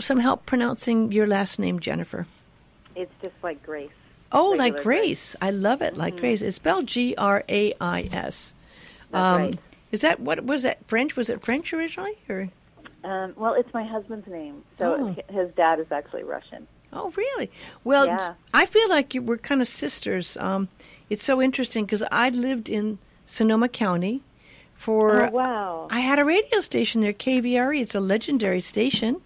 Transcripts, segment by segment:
some help pronouncing your last name, Jennifer? It's just like Grace. Oh, Regular like Grace. I love it. Like Grace. It's spelled G R A I S. Right. Is that what was that French? Was it French originally, or Um, well, it's my husband's name, so Oh. his dad is actually Russian. Oh, really? Well, Yeah. I feel like you, we're kind of sisters. Um, it's so interesting because I lived in Sonoma County for. oh wow! I had a radio station there, KVRE. It's a legendary station,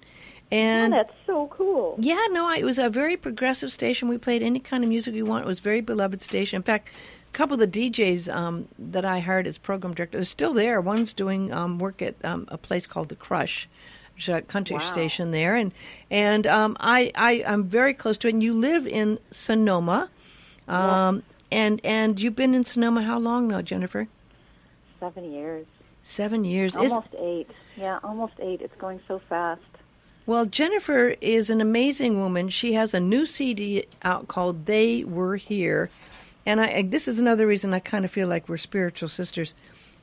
Oh, and that's so cool. yeah, no, I- it was a very progressive station. We played any kind of music we want. It was a very beloved station. In fact, a couple of the DJs um, that I hired as program director are still there. One's doing um, work at um, a place called the Crush, which is a country Wow. station there, and and um, I, I I'm very close to it. And you live in Sonoma, um, and and you've been in Sonoma how long now, Jennifer? Seven years, Seven years. Almost eight. Yeah, almost eight. It's going so fast. Well, Jennifer is an amazing woman. She has a new CD out called "They Were Here," and I. This is another reason I kind of feel like we're spiritual sisters.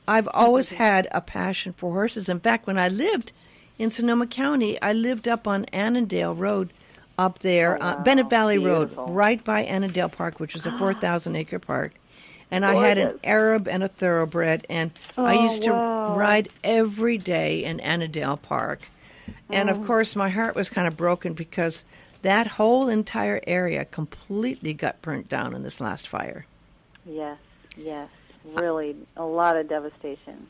I've always had a passion for horses. In fact, when I lived in Sonoma County, I lived up on Annadel Road, up there, Oh, uh. Bennett Valley Beautiful. Road, right by Annadel Park, which is a four thousand acre park. And I had an Arab and a thoroughbred, and I Oh, used to wow. ride every day in Annadel Park. And Oh. of course, my heart was kind of broken because that whole entire area completely got burnt down in this last fire. Yes, yes, really, a lot of devastation,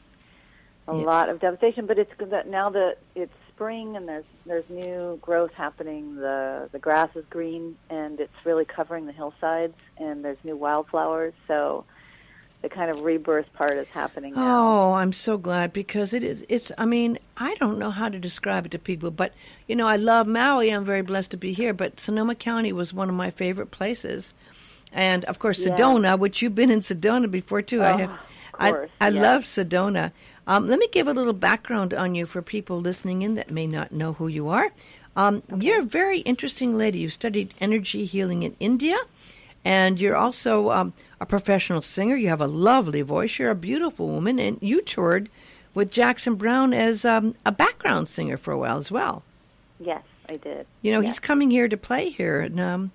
a Yeah. lot of devastation. But it's good that now that it's spring and there's there's new growth happening. The the grass is green and it's really covering the hillsides, and there's new wildflowers. So the kind of rebirth part is happening now. Oh, I'm so glad because it is. It's. I mean, I don't know how to describe it to people, but you know, I love Maui. I'm very blessed to be here. But Sonoma County was one of my favorite places, and of course, Yeah. Sedona, which you've been in Sedona before too. I Oh, have. of I, course, I yeah. love Sedona. Um, let me give a little background on you for people listening in that may not know who you are. Um, You're a very interesting lady. You studied energy healing in India, and you're also um, a professional singer. You have a lovely voice. You're a beautiful woman, and you toured with Jackson Browne as um, a background singer for a while as well. Yes, I did. You know, Yeah. he's coming here to play here, and um,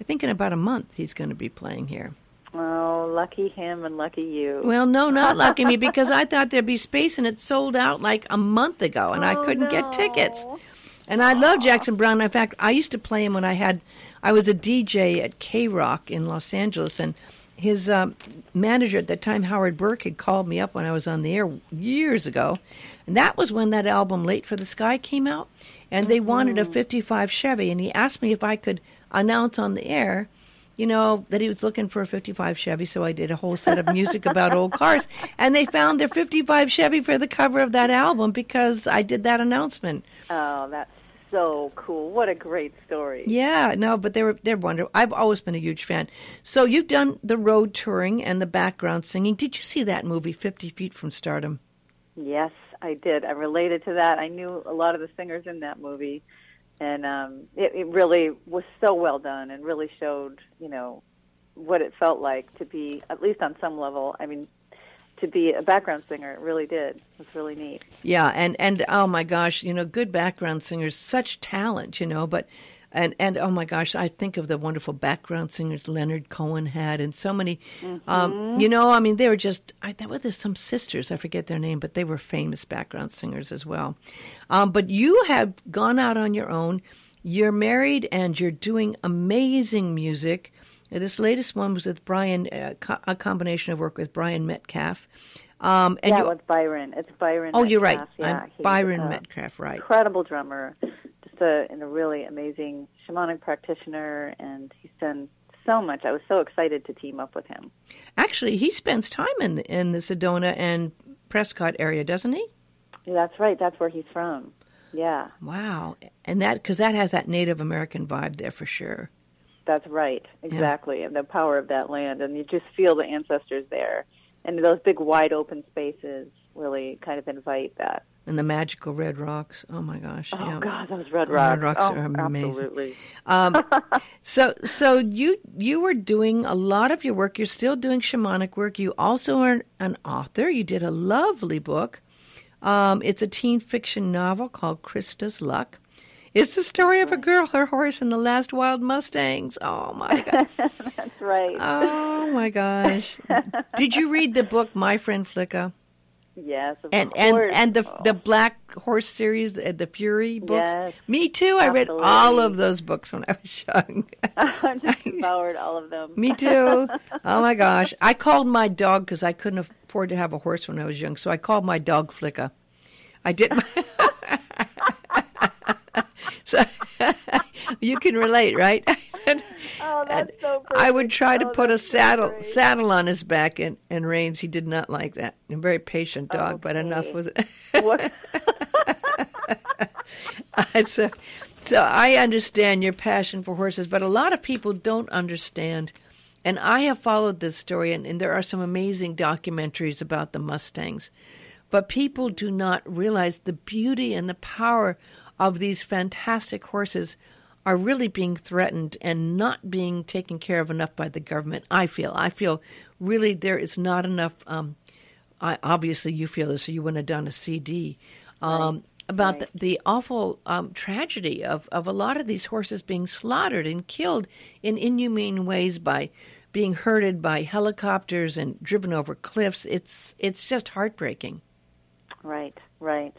I think in about a month he's going to be playing here. Oh, lucky him and lucky you. Well, no, not lucky me because I thought there'd be space, and it sold out like a month ago, and I Oh, couldn't get tickets. And I love Jackson Browne. In fact, I used to play him when I had, I was a DJ at K Rock in Los Angeles, and his um, manager at that time, Howard Burke, had called me up when I was on the air years ago, and that was when that album "Late for the Sky" came out, and they wanted a '55 Chevy, and he asked me if I could announce on the air. You know that he was looking for a '55 Chevy, so I did a whole set of music about old cars, and they found their '55 Chevy for the cover of that album because I did that announcement. Oh, that's so cool. What a great story. Yeah, no, but they were they're wonderful. I've always been a huge fan. So you've done the road touring and the background singing. Did you see that movie, Fifty Feet from Stardom? Yes, I did. I related to that. I knew a lot of the singers in that movie, and um, it, it really was so well done and really showed, you know, what it felt like to be, at least on some level. I mean, to be a background singer. It really did. It was really neat. Yeah, and and oh my gosh, you know, good background singers, such talent, you know, but. And and oh my gosh, I think of the wonderful background singers Leonard Cohen had, and so many. Um, you know, I mean, they were just. I, there were some sisters. I forget their name, but they were famous background singers as well. Um, but you have gone out on your own. You're married, and you're doing amazing music. This latest one was with Brian, uh, co- a combination of work with Brian Metcalf. Um, and yeah, you, with Byron. It's Byron. oh, you're right. Metcalf. Yeah, Byron Metcalf, right? Incredible drummer, just a, and a really amazing shamanic practitioner, and he's done so much. I was so excited to team up with him. Actually, he spends time in the, in the Sedona and Prescott area, doesn't he? Yeah, that's right. That's where he's from. Yeah, Wow, and that because that has that Native American vibe there for sure. that's right. Exactly, and the power of that land, and you just feel the ancestors there, and those big, wide open spaces really kind of invite that. And the magical red rocks. Oh my gosh! Oh yeah. God, those red Red rocks! rocks oh, are amazing. Absolutely. Um, so, so you you were doing a lot of your work. You're still doing shamanic work. You also are an author. You did a lovely book. Um, it's a teen fiction novel called Christa's Luck. It's the story of a girl, her horse, and the last wild Mustangs. Oh my god. That's right. Oh my gosh. Did you read the book My Friend Flicka? Yes, of and course. and and the Oh. the Black Horse series, uh, the Fury books. Yes, Me too. I read all of those books when I was young. I just devoured all of them. Me too. Oh my gosh! I called my dog because I couldn't afford to have a horse when I was young, so I called my dog Flicka. I did. so you can relate, right? Oh, that's so I would try to Oh, put a so saddle saddle on his back, and and Rains he did not like that. A very patient dog, but enough was. What- so, so I understand your passion for horses, but a lot of people don't understand. And I have followed this story, and, and there are some amazing documentaries about the Mustangs. But people do not realize the beauty and the power of these fantastic horses are really being threatened and not being taken care of enough by the government. I feel. I feel really there is not enough. Um, I, obviously, you feel this, or you wouldn't have done a CD um, about right. the, the awful um, tragedy of, of a lot of these horses being slaughtered and killed in inhumane ways by being herded by helicopters and driven over cliffs. It's it's just heartbreaking. Right, right.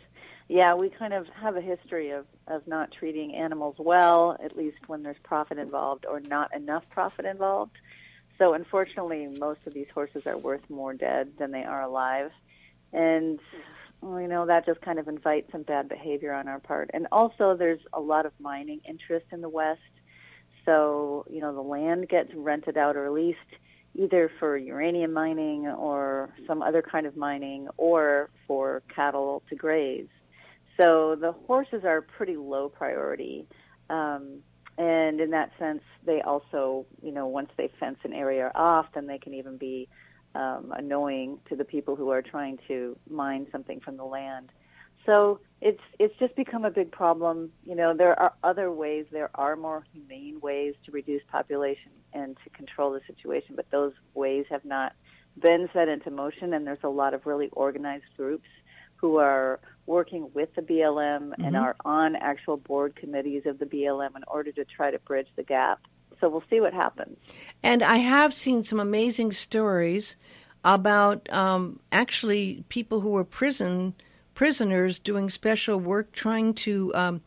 Yeah, we kind of have a history of, of not treating animals well, at least when there's profit involved or not enough profit involved. So, unfortunately, most of these horses are worth more dead than they are alive. And, you know, that just kind of invites some bad behavior on our part. And also, there's a lot of mining interest in the West. So, you know, the land gets rented out or leased either for uranium mining or some other kind of mining or for cattle to graze. So the horses are pretty low priority. Um, and in that sense, they also, you know, once they fence an area off, then they can even be um, annoying to the people who are trying to mine something from the land. So it's it's just become a big problem. You know, there are other ways. There are more humane ways to reduce population and to control the situation, but those ways have not been set into motion. And there's a lot of really organized groups who are working with the BLM and are on actual board committees of the BLM in order to try to bridge the gap. So we'll see what happens. And I have seen some amazing stories about um, actually people who were prison prisoners doing special work, trying to um,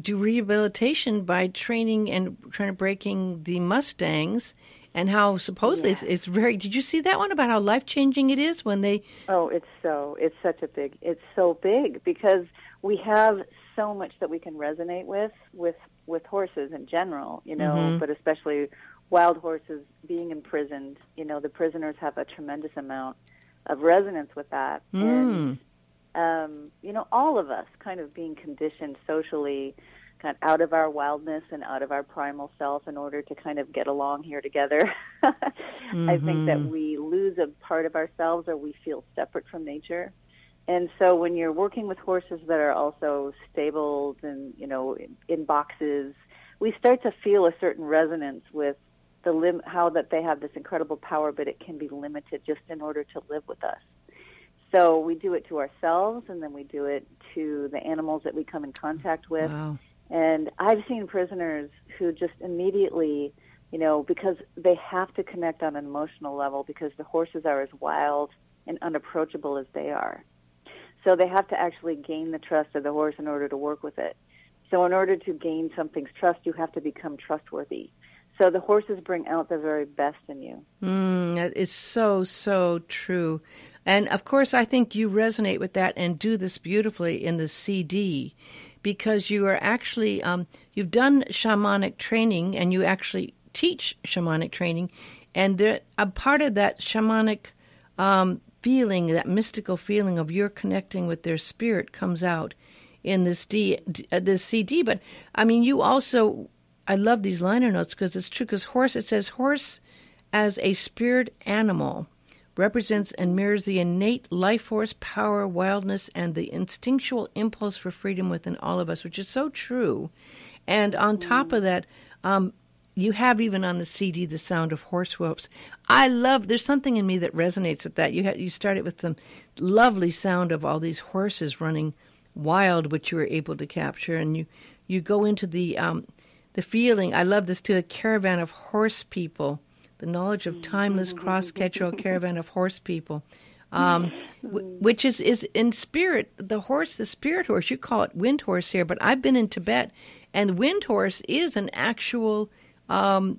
do rehabilitation by training and trying to breaking the Mustangs, and how supposedly it's, it's very. Did you see that one about how life changing it is when they? Oh, it's so it's such a big it's so big because we have so much that we can resonate with with with horses in general, you know, but especially wild horses being imprisoned, you know, the prisoners have a tremendous amount of resonance with that. And um, you know, all of us kind of being conditioned socially kind of out of our wildness and out of our primal self in order to kind of get along here together. I think that mm-hmm. we lose a part of ourselves or we feel separate from nature. And so when you're working with horses that are also stabled and, you know, in, in boxes, we start to feel a certain resonance with the lim- how that they have this incredible power, but it can be limited just in order to live with us. So we do it to ourselves, and then we do it to the animals that we come in contact with. Wow. And I've seen prisoners who just immediately, you know, because they have to connect on an emotional level because the horses are as wild and unapproachable as they are. So they have to actually gain the trust of the horse in order to work with it. So in order to gain something's trust, you have to become trustworthy. So the horses bring out the very best in you. Mm, that is so so true, and of course I think you resonate with that and do this beautifully in the CD, because you are actually um, you've done shamanic training and you actually teach shamanic training, and there, a part of that shamanic um, feeling, that mystical feeling of your connecting with their spirit, comes out in this D, uh, this CD. But I mean, you also I love these liner notes because it's true. Because horse, it says horse as a spirit animal represents and mirrors the innate life force, power, wildness, and the instinctual impulse for freedom within all of us, which is so true. And on top of that, um, you have even on the CD the sound of horse hoofs. I love. There's something in me that resonates with that. You had you started with the lovely sound of all these horses running wild, which you were able to capture, and you you go into the um, the feeling. I love this too. A caravan of horse people, the knowledge of timeless cross catcher caravan of horse people. Um, which is, is in spirit the horse, the spirit horse. You call it wind horse here, but I've been in Tibet, and wind horse is an actual um,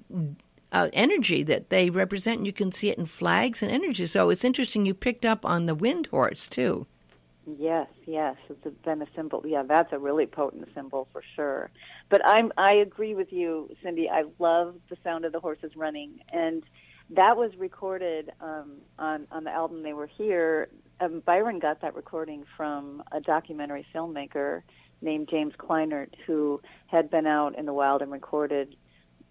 uh, energy that they represent. You can see it in flags and energy. So it's interesting you picked up on the wind horse too. Yes, yes, it's been a symbol. Yeah, that's a really potent symbol for sure. But I'm I agree with you, Cindy. I love the sound of the horses running, and that was recorded um, on on the album. They were here. Um, Byron got that recording from a documentary filmmaker named James Kleinert, who had been out in the wild and recorded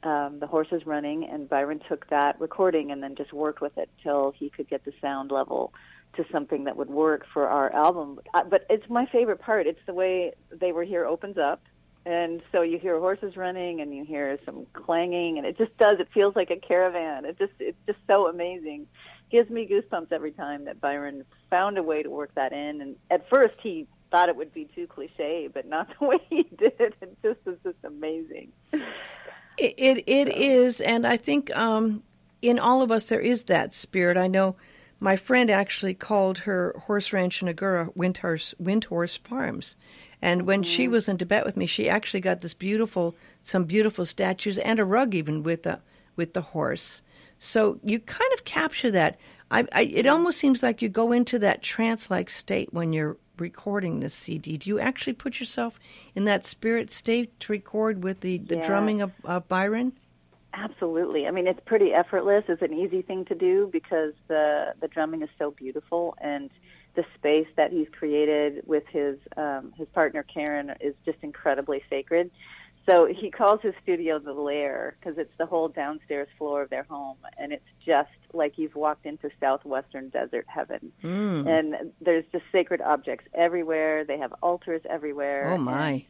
um, the horses running. And Byron took that recording and then just worked with it till he could get the sound level to something that would work for our album. But it's my favorite part. It's the way they were here opens up. And so you hear horses running and you hear some clanging and it just does it feels like a caravan. It just it's just so amazing. Gives me goosebumps every time that Byron found a way to work that in and at first he thought it would be too cliche, but not the way he did it. It just is just amazing. It it, it so. is, and I think um, in all of us there is that spirit. I know my friend actually called her horse ranch in Agoura Windhorse, Farms. And when mm-hmm. she was in Tibet with me, she actually got this beautiful, some beautiful statues and a rug even with the with the horse. So you kind of capture that. I, I, it almost seems like you go into that trance-like state when you're recording this CD. Do you actually put yourself in that spirit state to record with the, the yeah. drumming of, of Byron? Absolutely. I mean, it's pretty effortless. It's an easy thing to do because the the drumming is so beautiful, and the space that he's created with his um, his partner Karen is just incredibly sacred. So he calls his studio the lair because it's the whole downstairs floor of their home, and it's just like you've walked into southwestern desert heaven. Mm. And there's just sacred objects everywhere. They have altars everywhere. Oh my!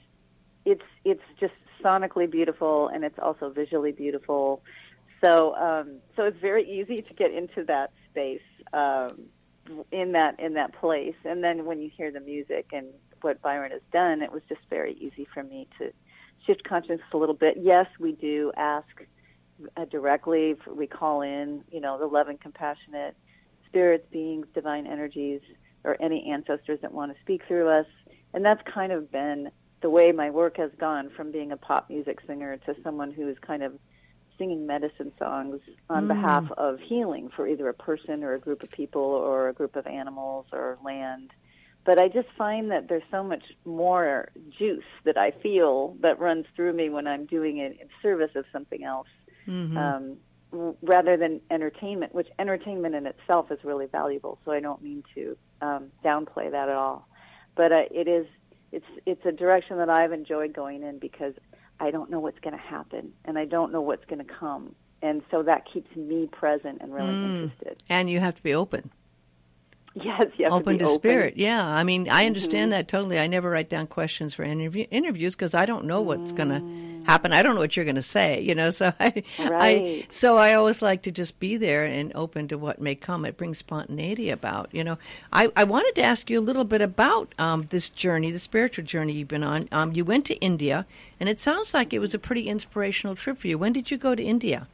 It's it's just sonically beautiful and it's also visually beautiful. So um, so it's very easy to get into that space um, in that in that place. And then when you hear the music and what Byron has done, it was just very easy for me to shift consciousness a little bit. Yes, we do ask uh, directly. We call in, you know, the loving, compassionate spirits, beings, divine energies, or any ancestors that want to speak through us. And that's kind of been the way my work has gone from being a pop music singer to someone who is kind of singing medicine songs on mm. behalf of healing for either a person or a group of people or a group of animals or land. But I just find that there's so much more juice that I feel that runs through me when I'm doing it in service of something else. Mm-hmm. Um, rather than entertainment, which entertainment in itself is really valuable. So I don't mean to um, downplay that at all. But uh, it is it's it's a direction that I've enjoyed going in because I don't know what's going to happen and I don't know what's going to come, and so that keeps me present and really mm. interested. And you have to be open. Yes, you open to, to spirit. Yeah, I mean, I understand mm-hmm. that totally. I never write down questions for interview, interviews because I don't know what's mm. going to happen. I don't know what you're going to say. You know, so I, right. I, so I always like to just be there and open to what may come. It brings spontaneity about. You know, I, I wanted to ask you a little bit about um, this journey, the spiritual journey you've been on. Um, you went to India, and it sounds like it was a pretty inspirational trip for you. When did you go to India?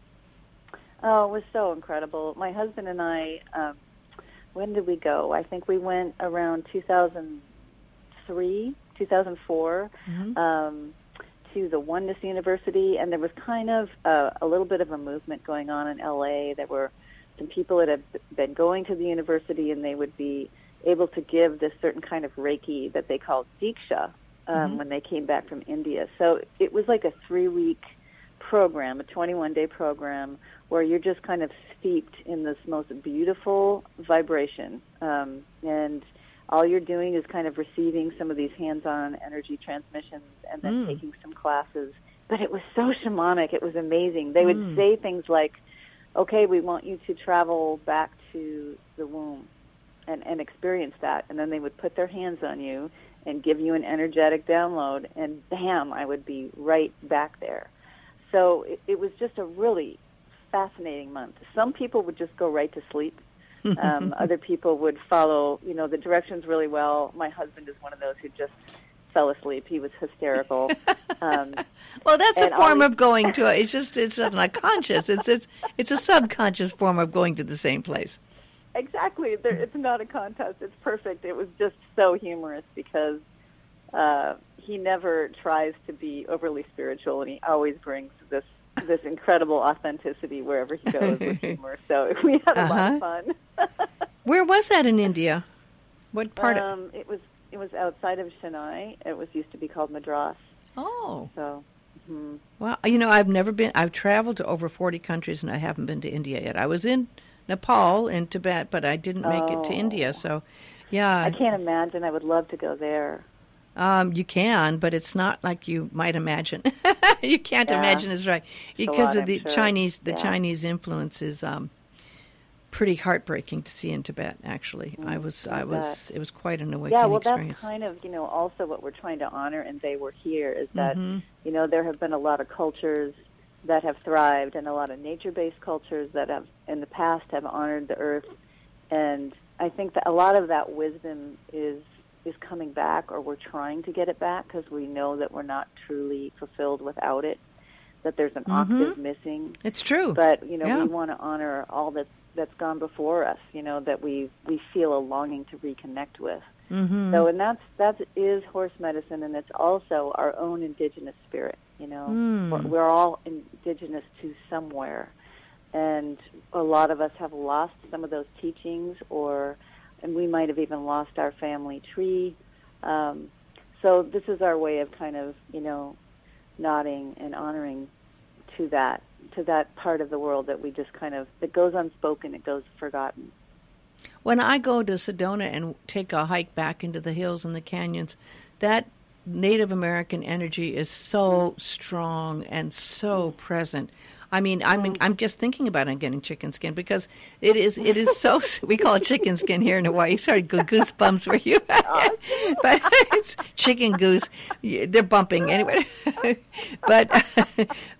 Oh, it was so incredible. My husband and I. Um, when did we go? I think we went around 2003, 2004, mm-hmm. um, to the Oneness University, and there was kind of a, a little bit of a movement going on in LA. There were some people that had been going to the university, and they would be able to give this certain kind of Reiki that they called Diksha um, mm-hmm. when they came back from India. So it was like a three week program, a 21 day program, where you're just kind of steeped in this most beautiful vibration. Um, and all you're doing is kind of receiving some of these hands on energy transmissions and then mm. taking some classes. But it was so shamanic, it was amazing. They would mm. say things like, okay, we want you to travel back to the womb and, and experience that. And then they would put their hands on you and give you an energetic download, and bam, I would be right back there. So it, it was just a really fascinating month. Some people would just go right to sleep. Um, other people would follow, you know, the directions really well. My husband is one of those who just fell asleep. He was hysterical. um, well, that's a form always- of going to. It's just it's not conscious. It's it's it's a subconscious form of going to the same place. exactly. There, it's not a contest. It's perfect. It was just so humorous because uh, he never tries to be overly spiritual, and he always brings this this incredible authenticity wherever he goes with humor. So we had a lot of fun. Where was that in India? What part of? um, it was it was outside of Chennai. It was used to be called Madras. Oh, So. mhm. well, you know, I've never been. I've traveled to over forty countries, and I haven't been to India yet. I was in Nepal and Tibet, but I didn't make it to Oh. India. So, yeah, I can't imagine. I would love to go there. Um, you can, but it's not like you might imagine. you can't Yeah. imagine is right because lot, of the sure. Chinese. The Yeah. Chinese influence is um, pretty heartbreaking to see in Tibet. Actually, I was, I I was, it was quite an awakening Mm, Yeah, well, experience. that's kind of you know also what we're trying to honor, and they were here is that Mm-hmm. you know there have been a lot of cultures that have thrived, and a lot of nature-based cultures that have in the past have honored the earth, and I think that a lot of that wisdom is is coming back, or we're trying to get it back because we know that we're not truly fulfilled without it, that there's an octave missing, it's true. but you know Yeah. we want to honor all that's that's gone before us you know that we we feel a longing to reconnect with mm-hmm. so and that's that is horse medicine and it's also our own indigenous spirit you know Mm. we're, we're all indigenous to somewhere and a lot of us have lost some of those teachings or and we might have even lost our family tree. Um, so this is our way of kind of you know nodding and honoring to that to that part of the world that we just kind of that goes unspoken it goes forgotten. When I go to Sedona and take a hike back into the hills and the canyons, that Native American energy is so strong and so present. I mean, I'm oh. I'm just thinking about getting chicken skin because it is it is so we call it chicken skin here in Hawaii. Sorry, go- goosebumps for you, oh, but it's chicken goose. They're bumping anyway, but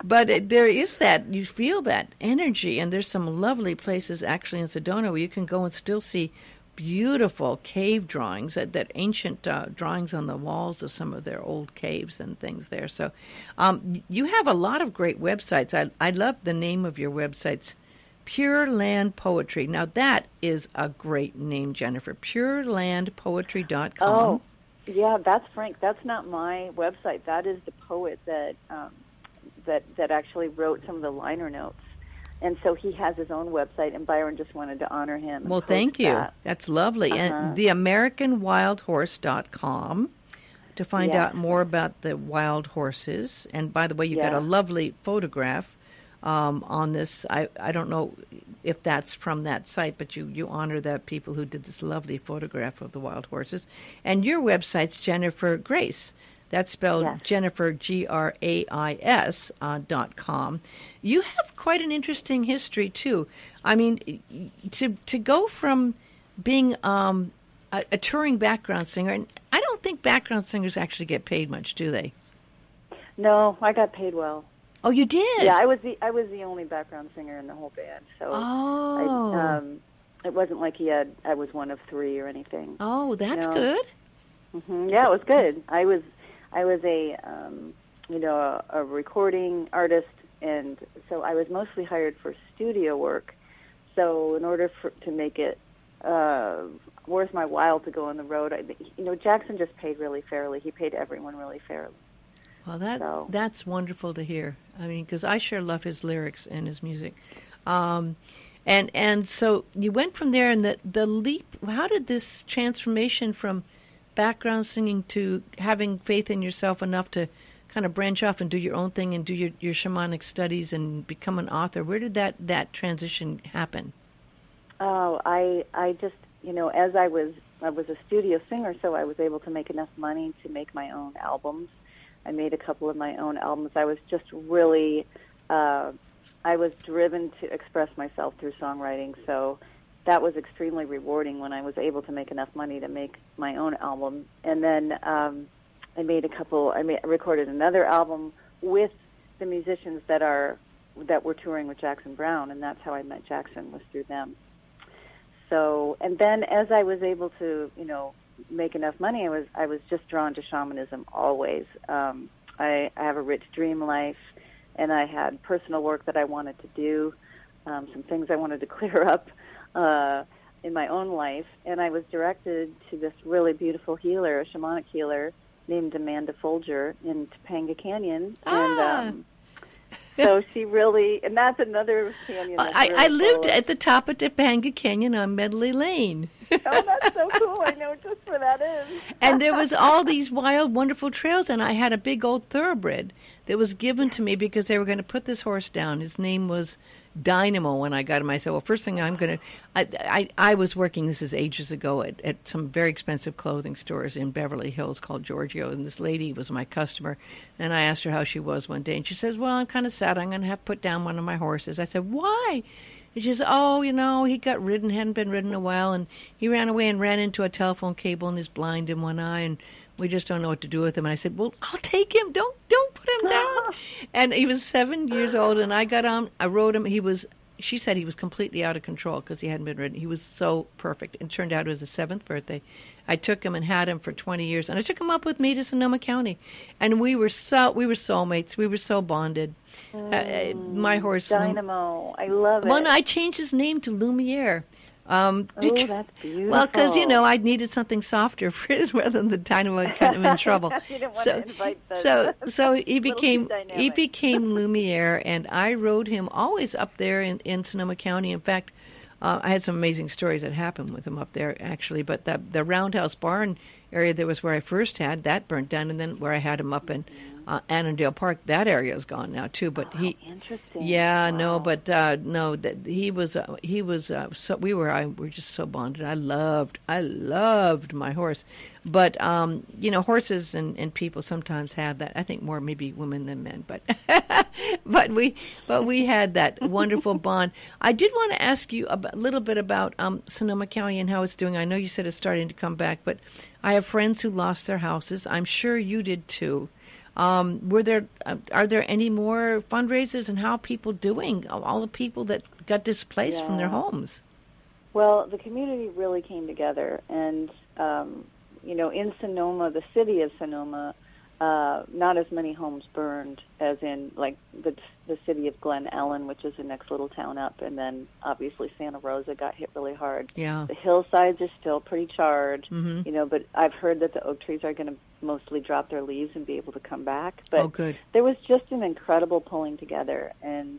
but there is that you feel that energy, and there's some lovely places actually in Sedona where you can go and still see beautiful cave drawings that, that ancient uh, drawings on the walls of some of their old caves and things there. So um, you have a lot of great websites. I, I love the name of your websites pure land poetry. Now that is a great name jennifer. Purelandpoetry.com Oh, yeah, that's Frank. That's not my website. That is the poet that um, that that actually wrote some of the liner notes, and so he has his own website. And Byron just wanted to honor him. well thank you that. that's lovely Uh-huh. and theamericanwildhorse.com to find Yeah. out more about the wild horses and by the way you got a lovely photograph um, on this I, I don't know if that's from that site but you, you honor the people who did this lovely photograph of the wild horses and your website's jennifer grais that's spelled Yes. jennifer g-r-a-i-s uh, dot com you have quite an interesting history too i mean to to go from being um, a, a touring background singer and i don't think background singers actually get paid much do they No, I got paid well. oh you did Yeah, I was the I was the only background singer in the whole band. So oh I, um, it wasn't like he had. I was one of three or anything. oh that's no. good hmm Yeah, it was good. I was, I was a, um, you know, a, a recording artist, and so I was mostly hired for studio work. So in order for to make it uh, worth my while to go on the road, I, you know, Jackson just paid really fairly. He paid everyone really fairly. Well, that So- that's wonderful to hear. I mean, because I sure love his lyrics and his music, um, and and so you went from there, and the the leap. How did this transformation from background singing to having faith in yourself enough to kind of branch off and do your own thing and do your your shamanic studies and become an author? Where did that that transition happen? Oh, I I just you know as I was I was a studio singer, so I was able to make enough money to make my own albums. I made a couple of my own albums. I was just really uh, I was driven to express myself through songwriting, so that was extremely rewarding when I was able to make enough money to make my own album. And then um, I made a couple. I made, recorded another album with the musicians that are that were touring with Jackson Browne, and that's how I met Jackson was through them. So, and then as I was able to, you know, make enough money, I was I was just drawn to shamanism always. Um, I, I have a rich dream life, and I had personal work that I wanted to do, um, some things I wanted to clear up uh, in my own life, and I was directed to this really beautiful healer, a shamanic healer named Amanda Folger in Topanga Canyon, Ah. and um, so she really, and that's another canyon. That's I, really I lived of- at the top of Topanga Canyon on Medley Lane. oh, that's so cool! I know just where that is. and there was all these wild, wonderful trails, and I had a big old thoroughbred that was given to me because they were going to put this horse down. His name was Dynamo. When I got him, I said, "Well, first thing I'm going to," I, I was working. This is ages ago at, at some very expensive clothing stores in Beverly Hills called Giorgio, and this lady was my customer, and I asked her how she was one day, and she says, "Well, I'm kind of sad. I'm going to have to put down one of my horses." I said, "Why?" And she says, "Oh, you know, he got ridden, hadn't been ridden a while, and he ran away and ran into a telephone cable and is blind in one eye, and we just don't know what to do with him." And I said, "Well, I'll take him. Don't don't put him down." and he was seven years old, and I got on. I rode him. He was. She said he was completely out of control because he hadn't been ridden. He was so perfect. And turned out it was his seventh birthday. I took him and had him for twenty years, and I took him up with me to Sonoma County, and we were so we were soulmates. We were so bonded. Uh, uh, my horse, Dynamo, I love it. well, I changed his name to Lumiere. Um, Oh, that's beautiful. Well, because you know I needed something softer for his rather than the dynamo had got him in trouble. You didn't want so, so, so he became he became Lumiere, and I rode him always up there in, in Sonoma County. In fact, uh, I had some amazing stories that happened with him up there, actually. But the the Roundhouse Barn area that was where I first had that burnt down, and then where I had him up in uh, Annadel Park, that area is gone now too. But he, Interesting. yeah, no, but uh, no, that he was uh, he was uh, so we were I were just so bonded. I loved I loved my horse, but um, you know horses and, and people sometimes have that. I think more maybe women than men, but but we but we had that wonderful bond. I did want to ask you a little bit about um, Sonoma County and how it's doing. I know you said it's starting to come back, but I have friends who lost their houses. I'm sure you did too. Um, were there uh, are there any more fundraisers and how are people doing? All the people that got displaced from their homes. Well, the community really came together, and um, you know, in Sonoma, the city of Sonoma, uh, not as many homes burned as in like the the city of Glen Ellen, which is the next little town up, and then obviously Santa Rosa got hit really hard. Yeah. The hillsides are still pretty charred, Mhm. you know, but I've heard that the oak trees are going to mostly drop their leaves and be able to come back. But oh, good. there was just an incredible pulling together and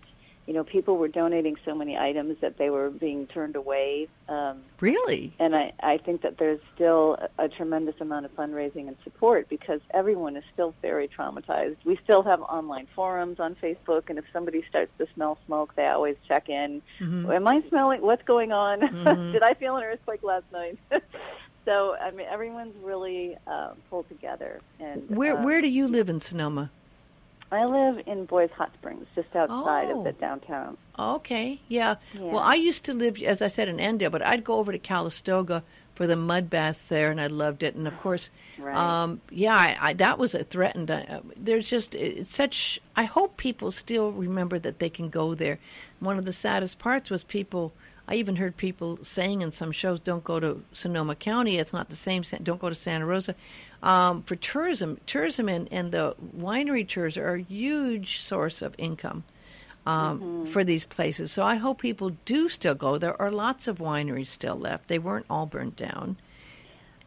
you know people were donating so many items that they were being turned away um, Really? and I, I think that there's still a, a tremendous amount of fundraising and support because everyone is still very traumatized. We still have online forums on Facebook, and if somebody starts to smell smoke, they always check in. Mhm. Am I smelling? What's going on? Mhm. Did I feel an earthquake last night? so I mean, everyone's really uh, pulled together. And Where um, where do you live in Sonoma? I live in Boyes Hot Springs, just outside Oh. of the downtown. Okay, yeah. Yeah. Well, I used to live, as I said, in Annadel, but I'd go over to Calistoga for the mud baths there, and I loved it. And of course, Right. um, yeah, I, I, that was a threatened. Uh, there's just it's such. I hope people still remember that they can go there. One of the saddest parts was people. I even heard people saying in some shows, "Don't go to Sonoma County. It's not the same. Don't go to Santa Rosa." Um, for tourism, tourism and, and the winery tours are a huge source of income um, for these places. So I hope people do still go. There are lots of wineries still left. They weren't all burnt down.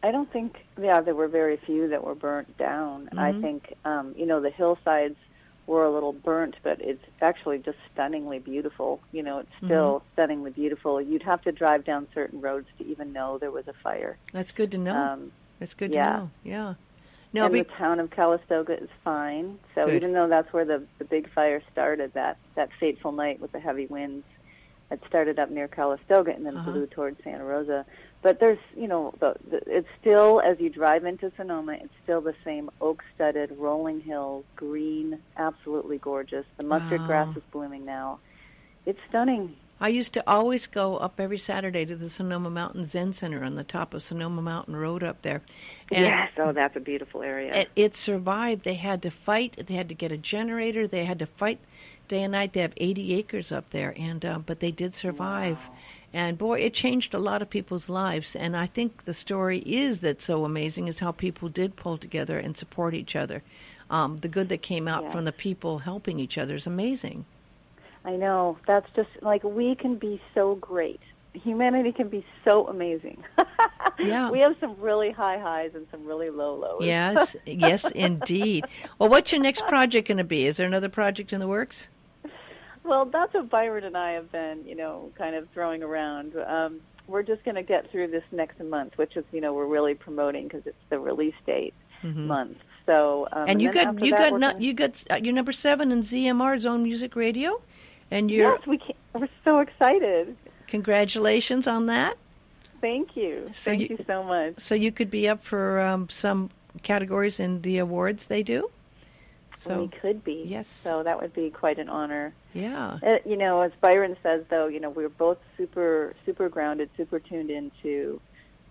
I don't think, yeah, there were very few that were burnt down. I Mhm. think, um, you know, the hillsides were a little burnt, but it's actually just stunningly beautiful. You know, it's still stunningly beautiful. You'd have to drive down certain roads to even know there was a fire. That's good to know. Um, That's good yeah. to know. Yeah. No, and be, the town of Calistoga is fine. So Good. even though that's where the the big fire started, that that fateful night with the heavy winds, it started up near Calistoga and then Uh-huh. blew towards Santa Rosa. But there's, you know, the, the, it's still as you drive into Sonoma, it's still the same oak-studded, rolling hills, green, absolutely gorgeous. The mustard Wow. grass is blooming now. It's stunning. I used to always go up every Saturday to the Sonoma Mountain Zen Center on the top of Sonoma Mountain Road up there. And yes, oh, that's a beautiful area. it, it survived. They had to fight. They had to get a generator. They had to fight day and night. They have 80 acres up there, and uh, but they did survive. And boy, it changed a lot of people's lives. And I think the story is that's so amazing is how people did pull together and support each other. Um, the good that came out Yeah. from the people helping each other is amazing. I know. That's just like we can be so great. Humanity can be so amazing. Yeah. We have some really high highs and some really low lows. Yes, yes, indeed. Well, what's your next project going to be? Is there another project in the works? Well, that's what Byron and I have been, you know, kind of throwing around. Um, we're just going to get through this next month, which is, you know, we're really promoting because it's the release date month. So, um, Mm-hmm. And you got you got not, gonna- you got uh, you're number seven in ZMR Zone Music Radio, and you're yes, we can, we're so excited. congratulations on that. Thank you. So Thank you- you, so much. So you could be up for um, some categories in the awards they do. So we could be. yes. So that would be quite an honor. yeah, Uh, you know, as Byron says, though, you know, we're both super, super grounded, super tuned into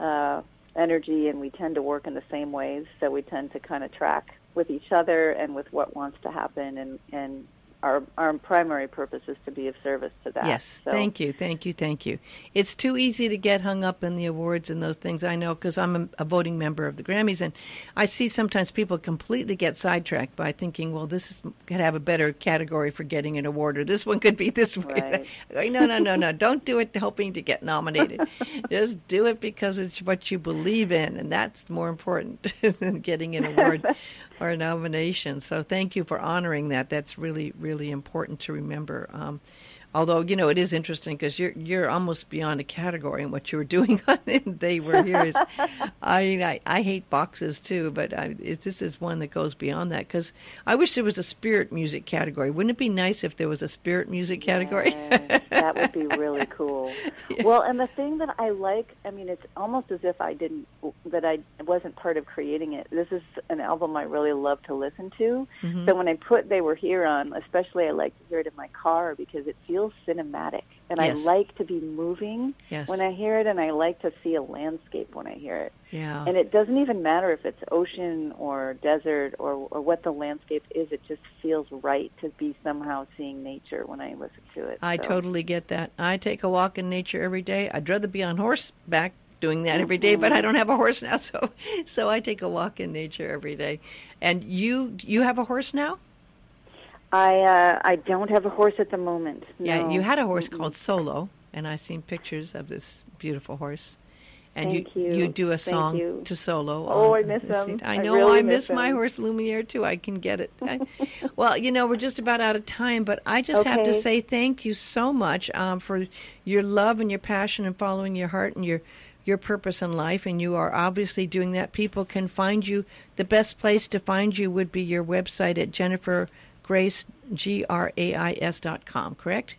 uh, energy, and we tend to work in the same ways. So we tend to kind of track with each other and with what wants to happen, and and our our primary purpose is to be of service to that. Yes, So, thank you, thank you, thank you. It's too easy to get hung up in the awards and those things. I know because I'm a, a voting member of the Grammys, and I see sometimes people completely get sidetracked by thinking, "Well, this is, could have a better category for getting an award, or this one could be this way." Right. no, no, no, no! Don't do it hoping to get nominated. Just do it because it's what you believe in, and that's more important than getting an award or nomination. So thank you for honoring that. That's really, really important to remember. Um, although you know it is interesting because you're you're almost beyond a category in what you were doing. and they were here. Is, I, mean, I I hate boxes too, but I, it, this is one that goes beyond that because I wish there was a spirit music category. Wouldn't it be nice if there was a spirit music category? Yes, that would be really cool. Well, and the thing that I like, I mean, it's almost as if I didn't, that I wasn't part of creating it. This is an album I really love to listen to. Mm-hmm. So when I put They Were Here on, especially I like to hear it in my car because it feels cinematic. And Yes. I like to be moving Yes. when I hear it, and I like to see a landscape when I hear it. yeah. And it doesn't even matter if it's ocean or desert or, or what the landscape is. It just feels right to be somehow seeing nature when I listen to it. I So- totally get that. I take a walk in nature every day. I'd rather be on horseback doing that every day, but mm-hmm. I don't have a horse now, so so I take a walk in nature every day. And you you have a horse now? I uh, I don't have a horse at the moment. Yeah, you had a horse called Solo, and I've seen pictures of this beautiful horse. And Thank you, you. do a song to Solo. Oh, on I miss him. I I know really I miss miss my horse Lumiere too. I can get it. I- well, you know, we're just about out of time, but I just have to say thank you so much um, for your love and your passion and following your heart and your your purpose in life, and you are obviously doing that. People can find you. The best place to find you would be your website at Jennifer Grais G R A I S dot com. Correct?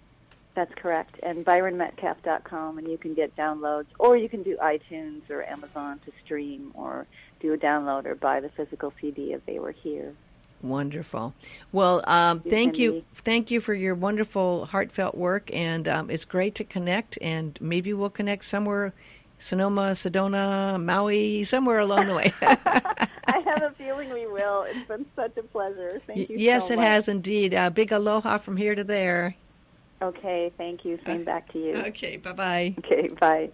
That's correct. And ByronMetcalf.com, and you can get downloads, or you can do iTunes or Amazon to stream, or do a download or buy the physical CD if they were here. Wonderful. Well, um, You thank you, be. thank you for your wonderful, heartfelt work, and um, it's great to connect. And maybe we'll connect somewhere, Sonoma, Sedona, Maui, somewhere along the way. I have a feeling we will. It's been such a pleasure. Thank you. yes, so it has indeed. Uh, big aloha from here to there. Okay, thank you. Same back to you. Okay, bye bye. Okay, bye.